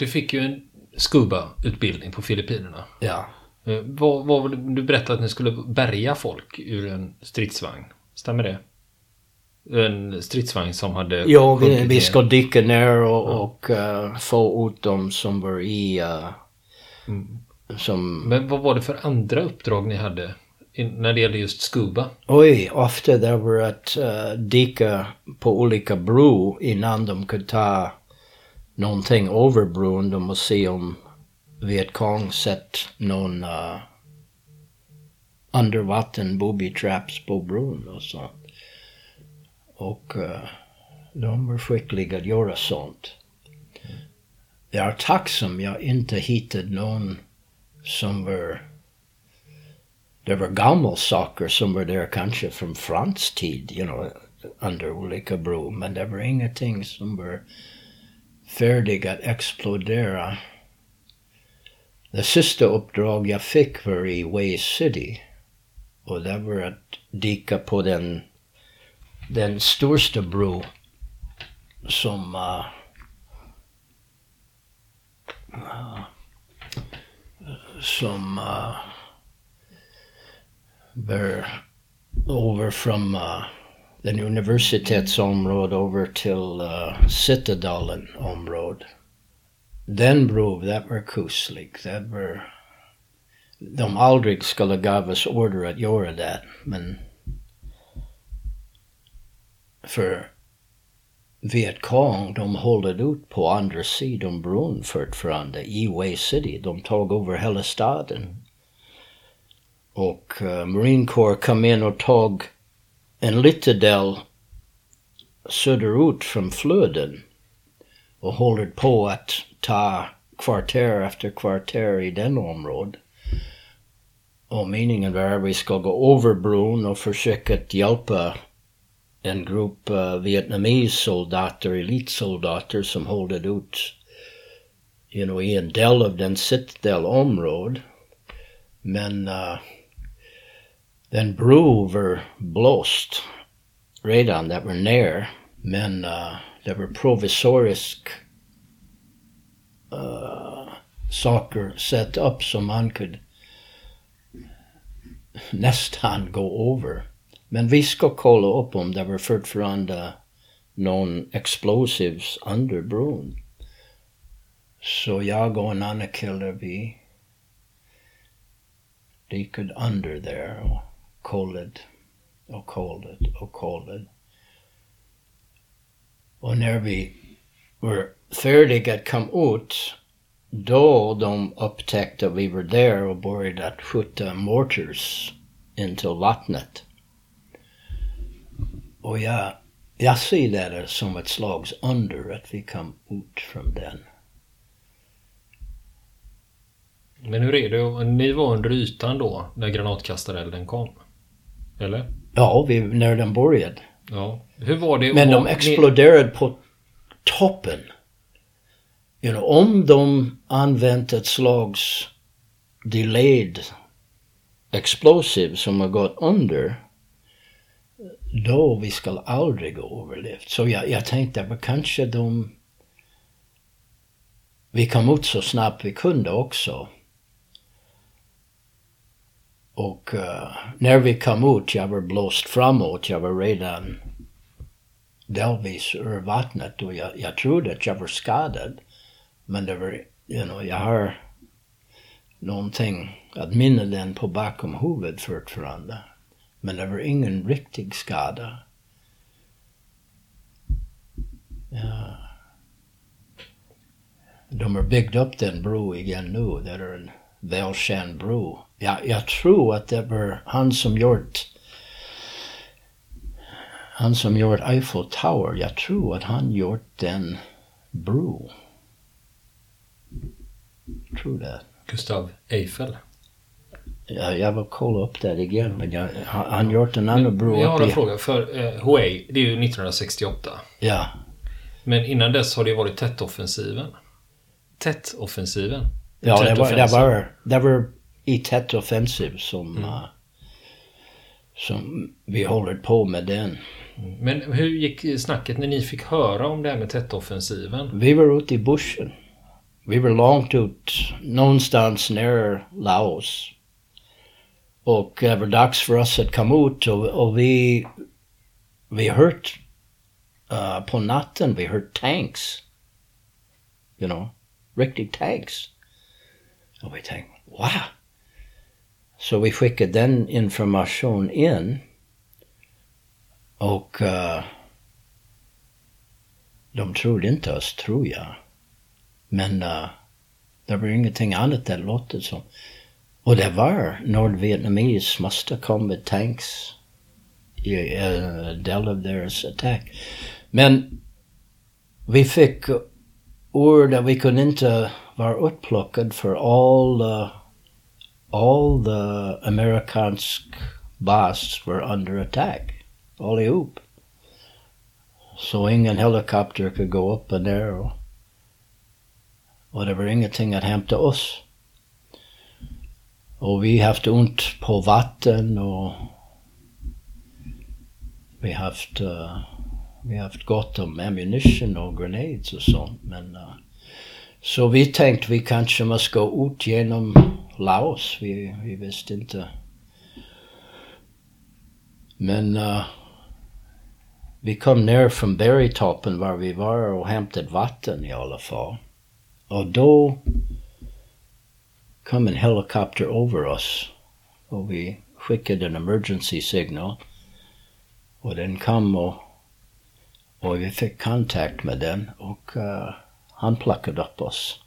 Du fick ju en scuba-utbildning på Filippinerna. Ja. Eh, Vad, vad, du berättade att ni skulle bärga folk ur en stridsvagn. Stämmer det? En stridsvagn som hade... Jo, vi, vi ska dyka ner och, och eh, få ut dem som var i... eh, som... Men vad var det för andra uppdrag ni hade när det gällde just scuba? Oj, ofta det var att uh, dyka på olika bro innan de kunde ta någonting över bron. De måste se om Vietcong sett någon eh, uh, undervatten booby traps på bron och sånt. Och uh, de var skickliga att göra sånt. Jag är tacksam jag inte hittade någon som var det var gamla saker som var där kanske från fransk tid, you know, under olika bro, men det var ingenting som var färdig att explodera. Det sista uppdrag jag fick var i Way City och det var att dyka på den, den största bro som uh, som uh, var over from uh, den universitetsområde over till uh, Citadelen område. Den bro, det var kuslig. Det var... De aldrig skulle gav oss order att göra det, men för Vietcong, de höll ut på andra sidan bron fortfarande i Way City. De tog över hela staden. Och uh, Marine Corps kom in och tog en liten del söderut från floden och håller på att ta kvarter efter kvarter i den området. Och meningen var vi ska gå över bron och försöka hjälpa en grupp uh, Vietnamese soldater, elitsoldater som håller ut you know, i en del av den citadel område. Men uh, den bro var blåst redan, det var ner. Men uh, var provisorisk uh, saker satt upp som man kunde nästan gå över. Men vi ska kolla upp om det var fortfarande någon explosives under bron. Så jag och en annan kille, vi dykade under där och och kollade och kollade. Och när vi var färdiga att komma ut, då de upptäckte att vi var där och började att skjuta mortars in till vattnet. Och jag, jag ser det som ett slags under att vi kom ut från den. Men hur är det? Ni var under ytan då när granatkastarelden kom? Eller? Ja, vi, när den började. Ja. Hur var det? Men de ni- exploderade på toppen. You know, om de använt ett slags delayed explosive som har gått under, då vi ska aldrig ha överlevt. Så jag, jag tänkte att kanske de... Vi kom ut så snabbt vi kunde också. Och uh, när vi kom ut, jag var blåst framåt, jag var redan delvis ur vattnet och jag, jag trodde att jag var skadad. Men det var, you know, jag har någonting att minna den på bakom huvudet fortfarande. Men det var ingen riktig skada. Ja. De har byggt upp den bro igen nu. Det är en välkänd bro. Jag, jag tror att det var han som gjort han som gjort Eiffel Tower, jag tror att han gjort den bro. Jag tror det. Gustav Eiffel. Jag, jag vill kolla upp det igen, men jag, han, gjort en annan bro Jag har en fråga. För eh, Huey, det är ju 1968. Ja, Men innan dess har det varit Tet-offensiven. Tet-offensiven. ja det, var, det, var, det var i Tet Offensive som, Mm. uh, som vi håller på med den. Men hur gick snacket när ni fick höra om det här med Tet-offensiven? Vi var ute i bushen. vi var långt ut, någonstans nära Laos. Och det var dags för oss att komma ut och, och vi, vi hört uh, på natten, vi hört tanks. You know, riktigt tanks. Och vi tänkte, wow! Så vi skickade den information in. Och uh, de trodde inte oss, tror jag. Men uh, det var ingenting annat det låter som. Och det var Nordvietnames måste komma med tanks i en del av deras attack. Men vi fick ord att vi kunde inte vara upplockade för all all the amerikansk bas were under attack. Allihop. Så ingen helikopter kunde gå upp och ner och, och det var ingenting att hämta oss. Och vi haft ont på vatten och vi haft, uh, vi haft gott om ammunition och grenades och sånt. Men, uh, så vi tänkte vi kanske måste gå ut genom Laos. Vi, vi visste inte. Men uh, vi kom ner från bergtoppen var vi var och hämtade vatten i alla fall. Och då kom en helikopter över oss och vi skickade en emergency signal. Och den kom och, och vi fick kontakt med den och uh, han plockade upp oss.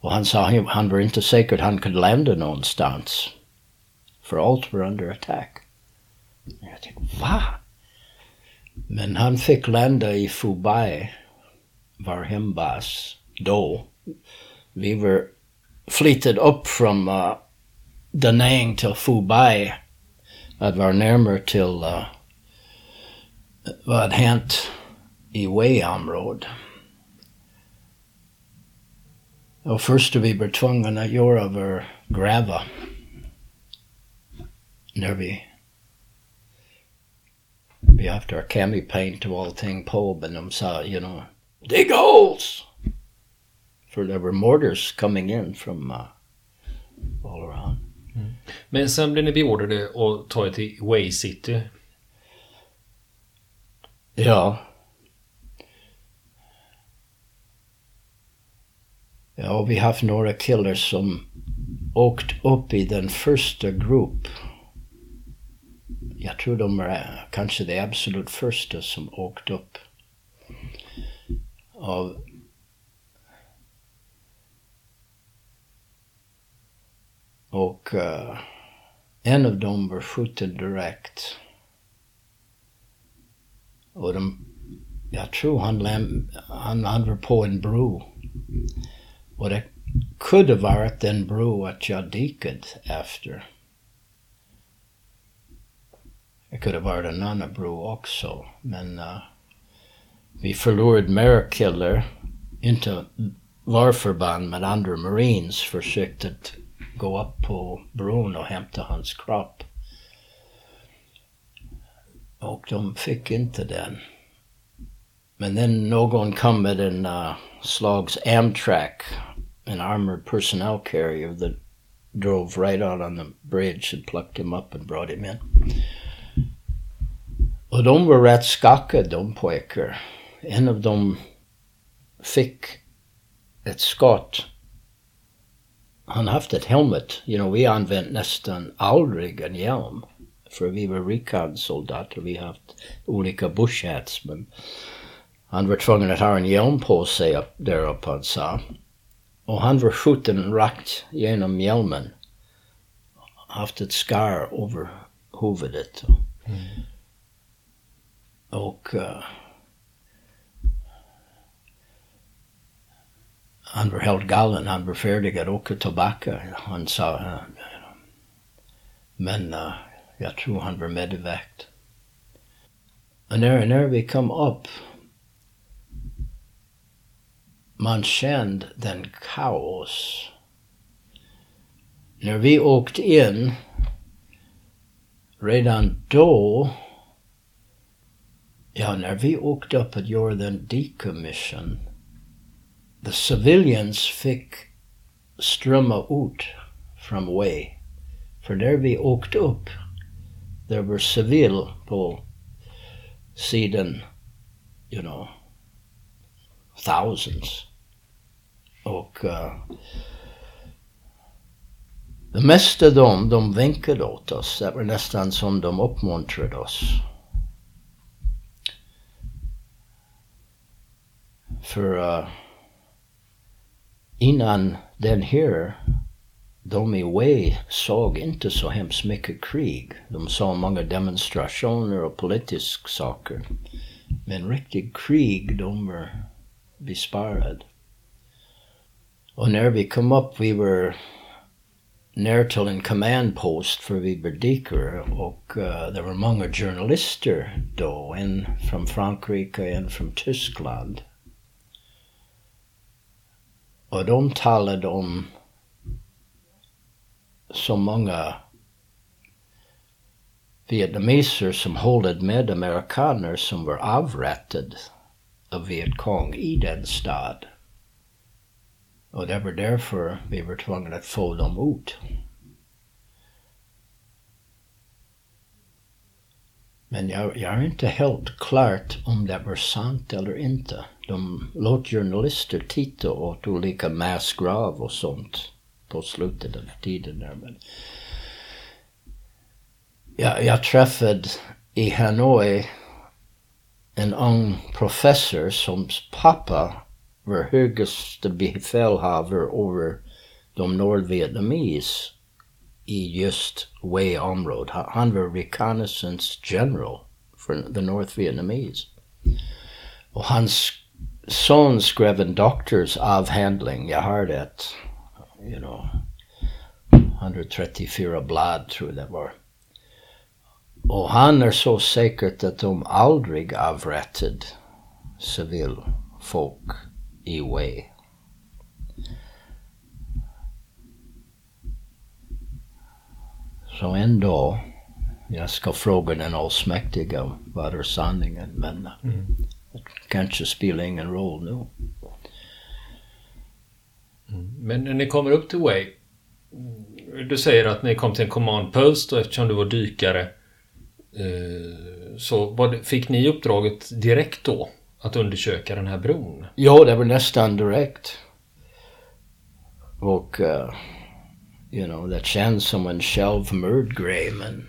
Och han sa han, var inte säker han kunde landa någonstans. För allt var under attack. Jag tänkte, va? Men han fick landa i Fubai, var hembas, då. Vi var flyttat upp från uh, Da till Fubai. Att vara närmare till uh, vad hänt i Wei-området. Och första vi var tvungna att göra var gräva. När vi vi haft our cami paint och allting på men de sa, you know, dig holes! For there were mortars coming in from uh, all around. Mm. Men sen blev ni beordrade att ta er till Way City. Ja. Ja, vi har haft några killar som åkt upp i den första grupp. Jag tror de är kanske de absolut första som åkt upp. Av Och uh, en av dem var skjuten direkt. Och de, jag tror han, läm, han, han var på en bro. Och det kunde varit den bro att jag dykade efter. Det kunde varit en annan bro också, men uh, vi förlorade mer killar. Inte var förband, men andra marines försökte gå upp på bron och hämta hans kropp. Och de fick inte den. Men then någon kom med en uh, slags Amtrak, an armored personnel carrier that drove right out on the bridge and plucked him up and brought him in. Och de var rätt skakade de pojkar. En av dem fick ett skott han haft ett helmet. You know, vi använt nästan aldrig en hjälm. För vi var recon-soldater. Vi haft olika bush hats. Men han var tvungen att ha en hjälm på sig upp, där uppe, han sa. Och han var skjuten rakt genom hjälmen. Haft ett skar över huvudet. Mm. Och uh, han var helt galen. Han var färdig att åka tillbaka. Han sa... Uh, men uh, jag tror han var medväckt. Och när, när vi kom upp man den kaos. När vi åkte in, redan då, ja när vi åkte upp att göra den decommission the civilians fick strömma ut from Way. För där vi åkte upp, there were civil på sidan, you know, thousands. Och uh, det mesta av dem, de vinkade åt oss. Det var nästan som de uppmuntrade oss. För uh, innan den här, de i Way såg inte så hemskt mycket krig. De såg många demonstrationer och politiska saker. Men riktigt krig, de var besparade. När vi kom upp, vi var ner till en command post för vi var dykare och uh, det var många journalister då, en från Frankrike, en från Tyskland. Och de talade om så många vietnameser som hållit med amerikaner som var avrättade av Vietkong i den stad. Och det var därför vi var tvungna att få dem ut. Men jag, jag är inte helt klart om det var sant eller inte. De låt journalister titta åt olika massgrav och sånt på slutet av tiden där. Men jag, jag träffade i Hanoi en ung professor som pappa högste befälhavare över de nordvietnames i just Way-området. Han var reconnaissance general för the North Vietnamese. Och hans son skrev en doktorsavhandling, jag har det, you know, 134 blad tror jag det var. Och han är så säkert att de aldrig avrättade civilfolk i Way. Så ändå, jag ska fråga den allsmäktiga vad är sanningen men mm. det kanske spelar ingen roll nu. Mm. Men när ni kommer upp till Way, du säger att ni kom till en command post och eftersom du var dykare eh, så fick ni uppdraget direkt då att undersöka den här bron? Ja, det var nästan direkt. Och uh, you know, det känns som en självmordgrej men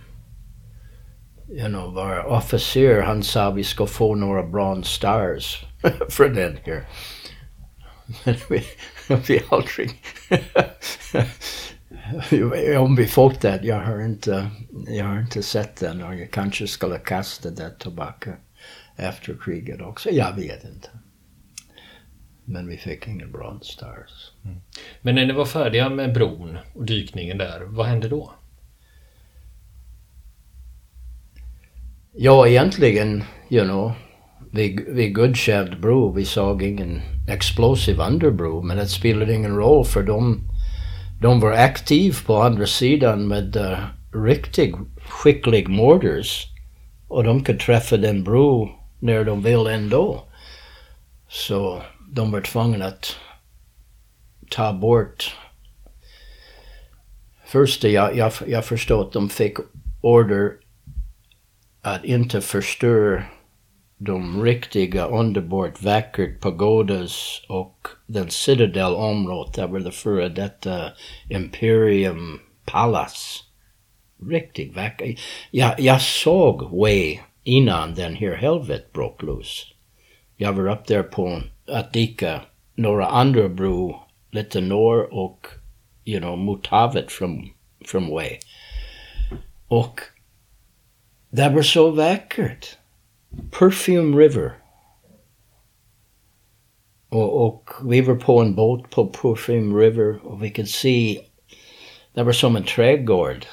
you know, vår officer han sa vi ska få några bronze stars för den här. Men vi, vi aldrig... Om vi fått det, jag har inte, jag har inte sett den och jag kanske skulle kasta det tillbaka efter kriget också. Jag vet inte. Men vi fick ingen Bronze Stars. Mm. Men när ni var färdiga med bron och dykningen där, vad hände då? Ja, egentligen, you know, vi, vi godkände bro. Vi såg ingen explosiv underbro, men det spelade ingen roll för de, de var aktiva på andra sidan med uh, riktigt skickliga mortars. Och de kunde träffa den bro när de vill ändå. Så de var tvungna att ta bort Först jag, jag, jag förstår att de fick order att inte förstöra de riktiga underbart vackert pagodas och den citadelområdet där var det före detta Imperium Palace. Riktigt vackert. Jag, jag såg Way innan den här helvetet bröt loss. Jag var upp där på att dyka några andra bro lite norr och you know, mot havet från, från Way. Och det var så vackert. Perfume River. Och, och vi var på en båt på Perfume River och vi kunde se, det var som en trädgård.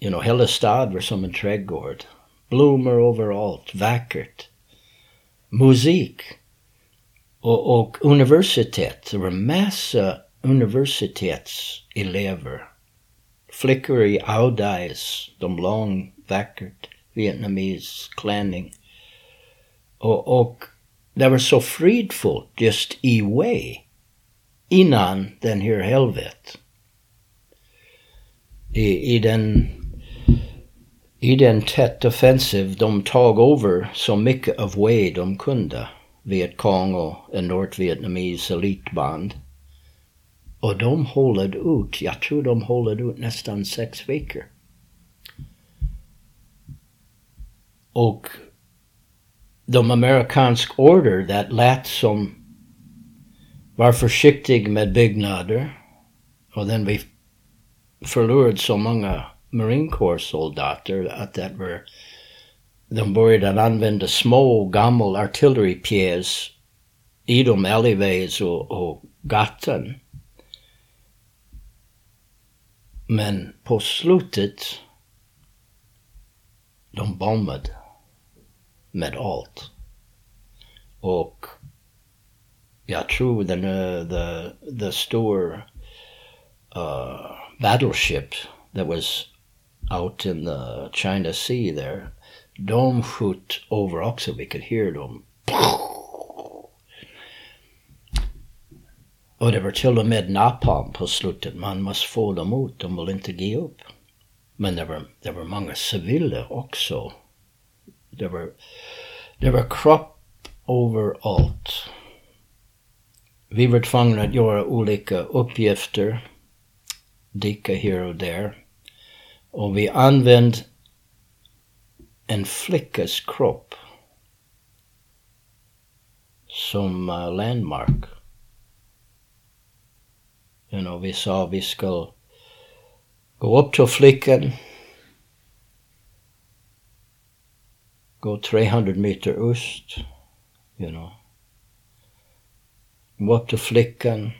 You know, hela stad var som en trädgård. Blommor överallt, vackert. Musik. Och, och universitet, det var massa universitetselever. Flickor i Audais, de lång, vackert, vietnames klänning. Och, och det var så fridfullt just i Wei. innan den här helvetet. I, i den i den tätt offensiv de tog över så mycket av Way de kunde. Vietcong och en nordvietnames elitband. Och de håller ut, jag tror de håller ut nästan sex veckor. Och de amerikansk order that lät som var försiktig med byggnader och den vi förlorade så många Marine Corps old soldater att det var de började använda små gamla artilleripjäs i de alleyways och, och gatan. Men på slutet de bombade med allt. Och jag tror den, uh, the, the stor uh, battleship that was out in the China Sea there, de sköt över också, vi kunde höra dem. Och det var till och med napalm på slutet. Man måste få dem ut, de vill inte ge upp. Men det var, det var många civila också. Det var, det var kropp överallt. Vi var tvungna att göra olika uppgifter, dyka här och där. Och vi använde en flickas kropp som uh, landmark. You know, vi sa vi ska gå upp till flickan, gå 300 meter öst, you know. Gå upp till flickan,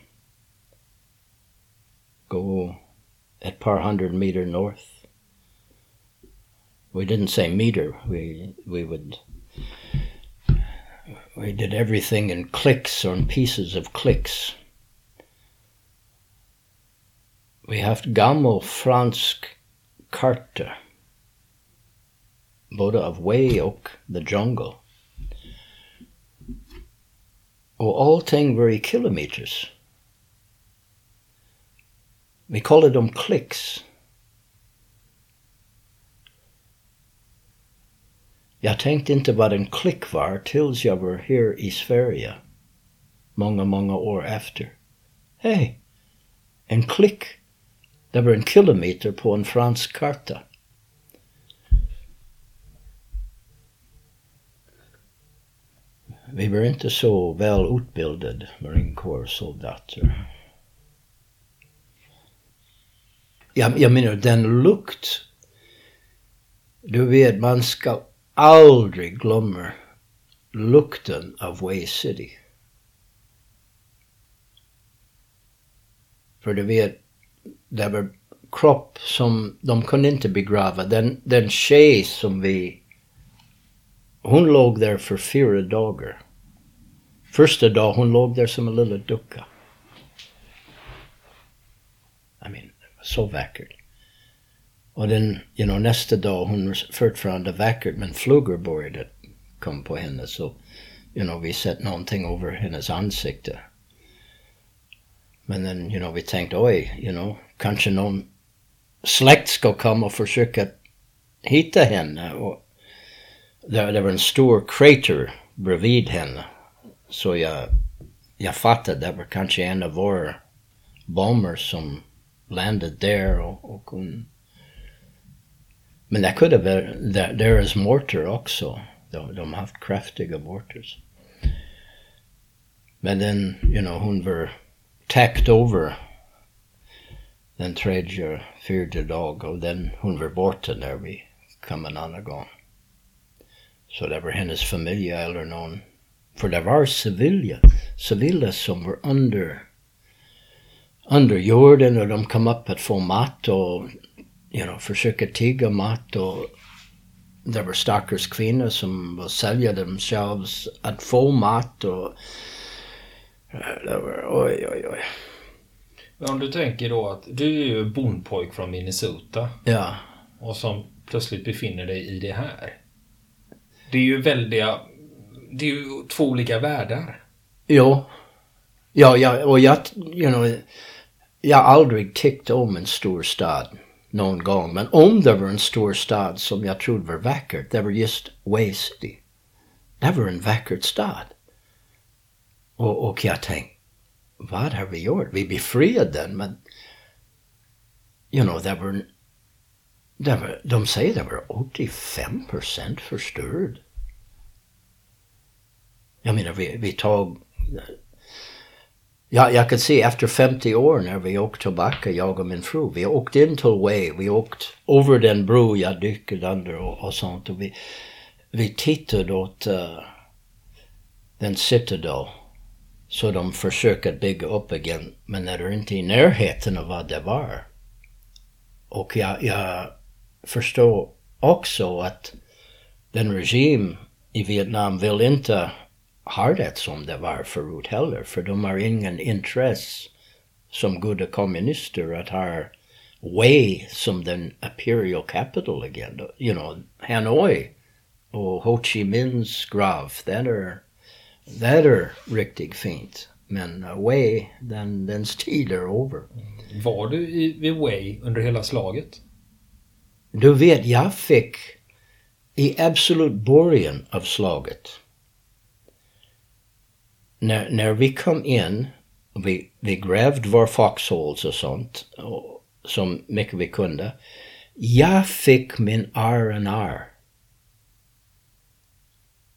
gå ett par hundra meter north. We didn't say meter. We we would we did everything in clicks or in pieces of clicks. Vi har haft gammal fransk karta. Både av Way och The Jungle. Och allting var i kilometers. Vi kallade dem clicks. Jag tänkte inte vad en klick var tills jag var här i Sverige. Många, många år efter. Hej! En klick. Det var en kilometer på en fransk karta. Vi var inte så väl utbildade marinkårssoldater. Jag, jag menar den lukt. Du vet, man ska aldrig glömmer lukten av Way City. För du vet, det var kropp som de kunde inte begrava. Den, den tjej som vi... Hon låg där för fyra dagar. Första dagen hon låg där som en liten ducka. I mean, så vackert. Och den, you know, nästa dag hon fortfarande vackert men flugor började komma på henne så, you know, vi sett någonting över hennes ansikte. Men then, you know, vi tänkte oj, you know, kanske någon släkt ska komma och försöka hitta henne. Och det, det var en stor krater bredvid henne. Så jag, jag fattade det var kanske en av våra bomber som landade där och, och hon men det kunde vara deras mortar också. De, de har haft kraftiga mortars. Men den, you know, hon var täckt över den tredje, fjärde dag och den, hon var borta när vi kom en annan gång. Så det var hennes familj eller någon. För det var civila, civila som var under, under jorden och de kom upp att få mat och you know, försöka tigga mat och det var stackars kvinnor som var sälja themselves att få mat och det var oj oj oj. Om du tänker då att du är ju bondpojk från Minnesota. Ja. Och som plötsligt befinner dig i det här. Det är ju väldiga det är ju två olika världar. Jo. Ja, ja och jag, you know, jag har aldrig tyckt om en stor stad någon gång. Men om det var en stor stad som jag trodde var vackert, det var just Way City. Det var en vacker stad. Och, och jag tänkte, vad har vi gjort? Vi befriade den, men you know, det var, det var de säger det var 85 procent förstörd. Jag menar, vi, vi tog Ja, jag kan se efter 50 år när vi åkte tillbaka, jag och min fru. Vi åkte in till Way, vi åkte över den bro jag dykade under och, och sånt. Och vi, vi tittade åt uh, den Citadel. Så de försöker bygga upp igen, men är inte i närheten av vad det var. Och jag, jag förstår också att den regim i Vietnam vill inte har det som det var förut heller, för de har ingen intresse som goda kommunister att ha Way som den imperial capital igen. You know, Hanoi och Ho Chi Minhs grav, det är, det är riktigt fint. Men Way, den, dens tid är över. Var du i, vid Way under hela slaget? Du vet, jag fick i absolut början av slaget när, när vi kom in, vi, vi grävde våra foxholes och sånt, och, så mycket vi kunde. Jag fick min R&R.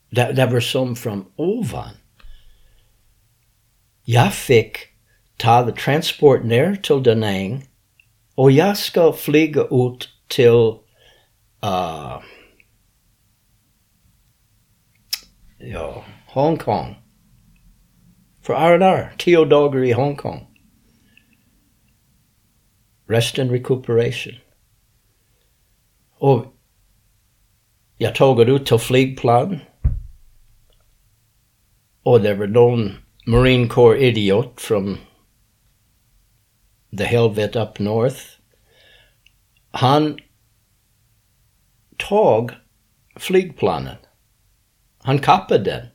Det, det var som från ovan. Jag fick ta the transport ner till Danang och jag ska flyga ut till uh, ja, Hongkong för R&R, tio dagar i Hongkong. Rest and recuperation. Och jag tog ut till flygplan. Och det var Marine Corps idiot from the helvet up north. Han tog flygplanen. Han kappade den.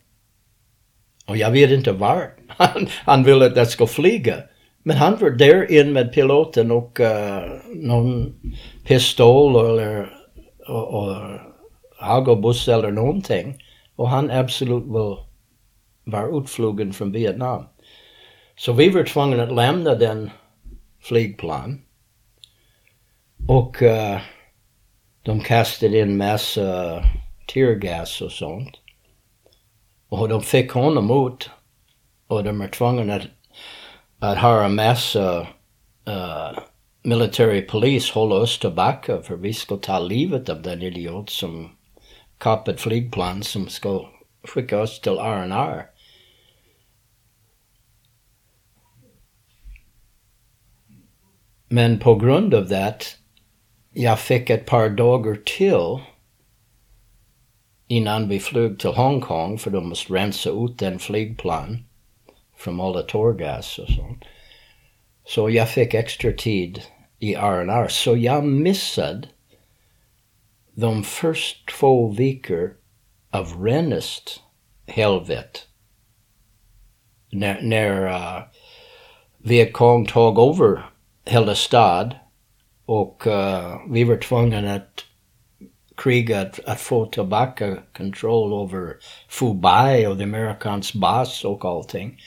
Och jag vet inte var. Han, han ville att jag ska flyga. Men han var där in med piloten och uh, någon pistol eller hagelbuss eller någonting. Och han absolut vill vara utflugen från Vietnam. Så vi var tvungna att lämna den flygplan. Och uh, de kastade in massa teargas och sånt. Och de fick honom ut och de är tvungna att, att ha en massa uh, military police hålla oss tillbaka för vi ska ta livet av den idiot som kapat flygplan som ska skicka oss till R&R. Men på grund av det, jag fick ett par dagar till innan vi flög till Hongkong för de måste rensa ut den flygplan från alla tårgas och sånt. Så jag fick extra tid i R&R. Så jag missade de första två veckor av renest helvet. När, när uh, Vietcong tog över hela stad och uh, vi var tvungna att krig att, att få tillbaka kontroll över Fubai och det amerikansk bas och allting.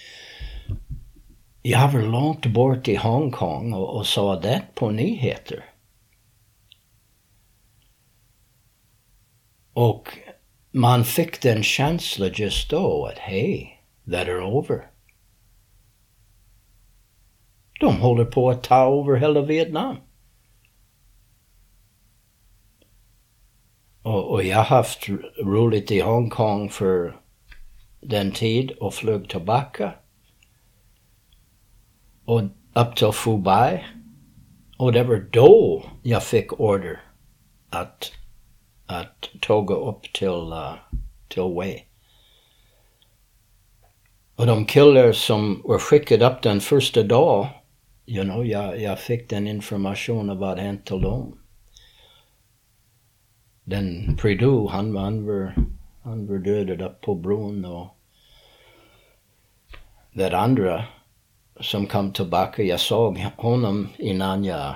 Jag var långt bort i Hongkong och, och sa det på nyheter. Eh, och man fick den känslan just då att hej, det är över. De håller på att ta över hela Vietnam. Och, och jag har haft roligt i Hongkong för den tid och flög tillbaka. Och upp till Fubai. Och det var då jag fick order att, att tåga upp till, uh, till Wei. Och de killar som var skickade upp den första dagen, you know, jag, jag fick den informationen vad hänt till dem den Prideaux, han, han var Han var dödad upp på bron och det andra som kom tillbaka, jag såg honom innan jag,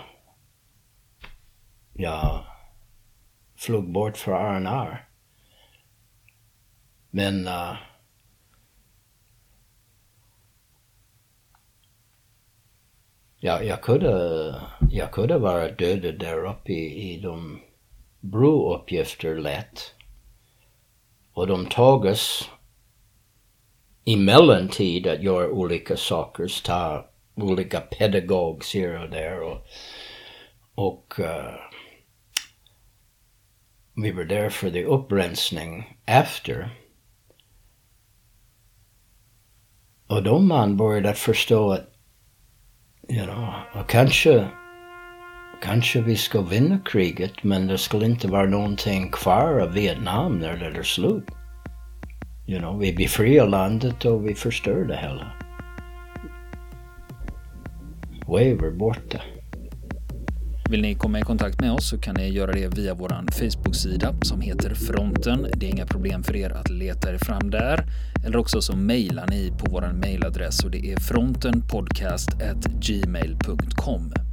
jag flög bort för RNR. Men uh, ja, jag kunde, jag kunde vara dödad där uppe i, i de brouppgifter lätt. Och de tages i mellantid att göra olika saker, ta olika pedagogs här och där och, och uh, vi var där för the upprensning efter. Och då man började förstå att, you know, och kanske, kanske vi ska vinna kriget men det skulle inte vara någonting kvar av Vietnam när det är slut. You know, vi befriar landet och vi förstör det hela. Waver borta. Vill ni komma i kontakt med oss så kan ni göra det via vår Facebook-sida som heter Fronten. Det är inga problem för er att leta er fram där. Eller också så mejlar ni på vår mejladress och det är frontenpodcast@gmail.com.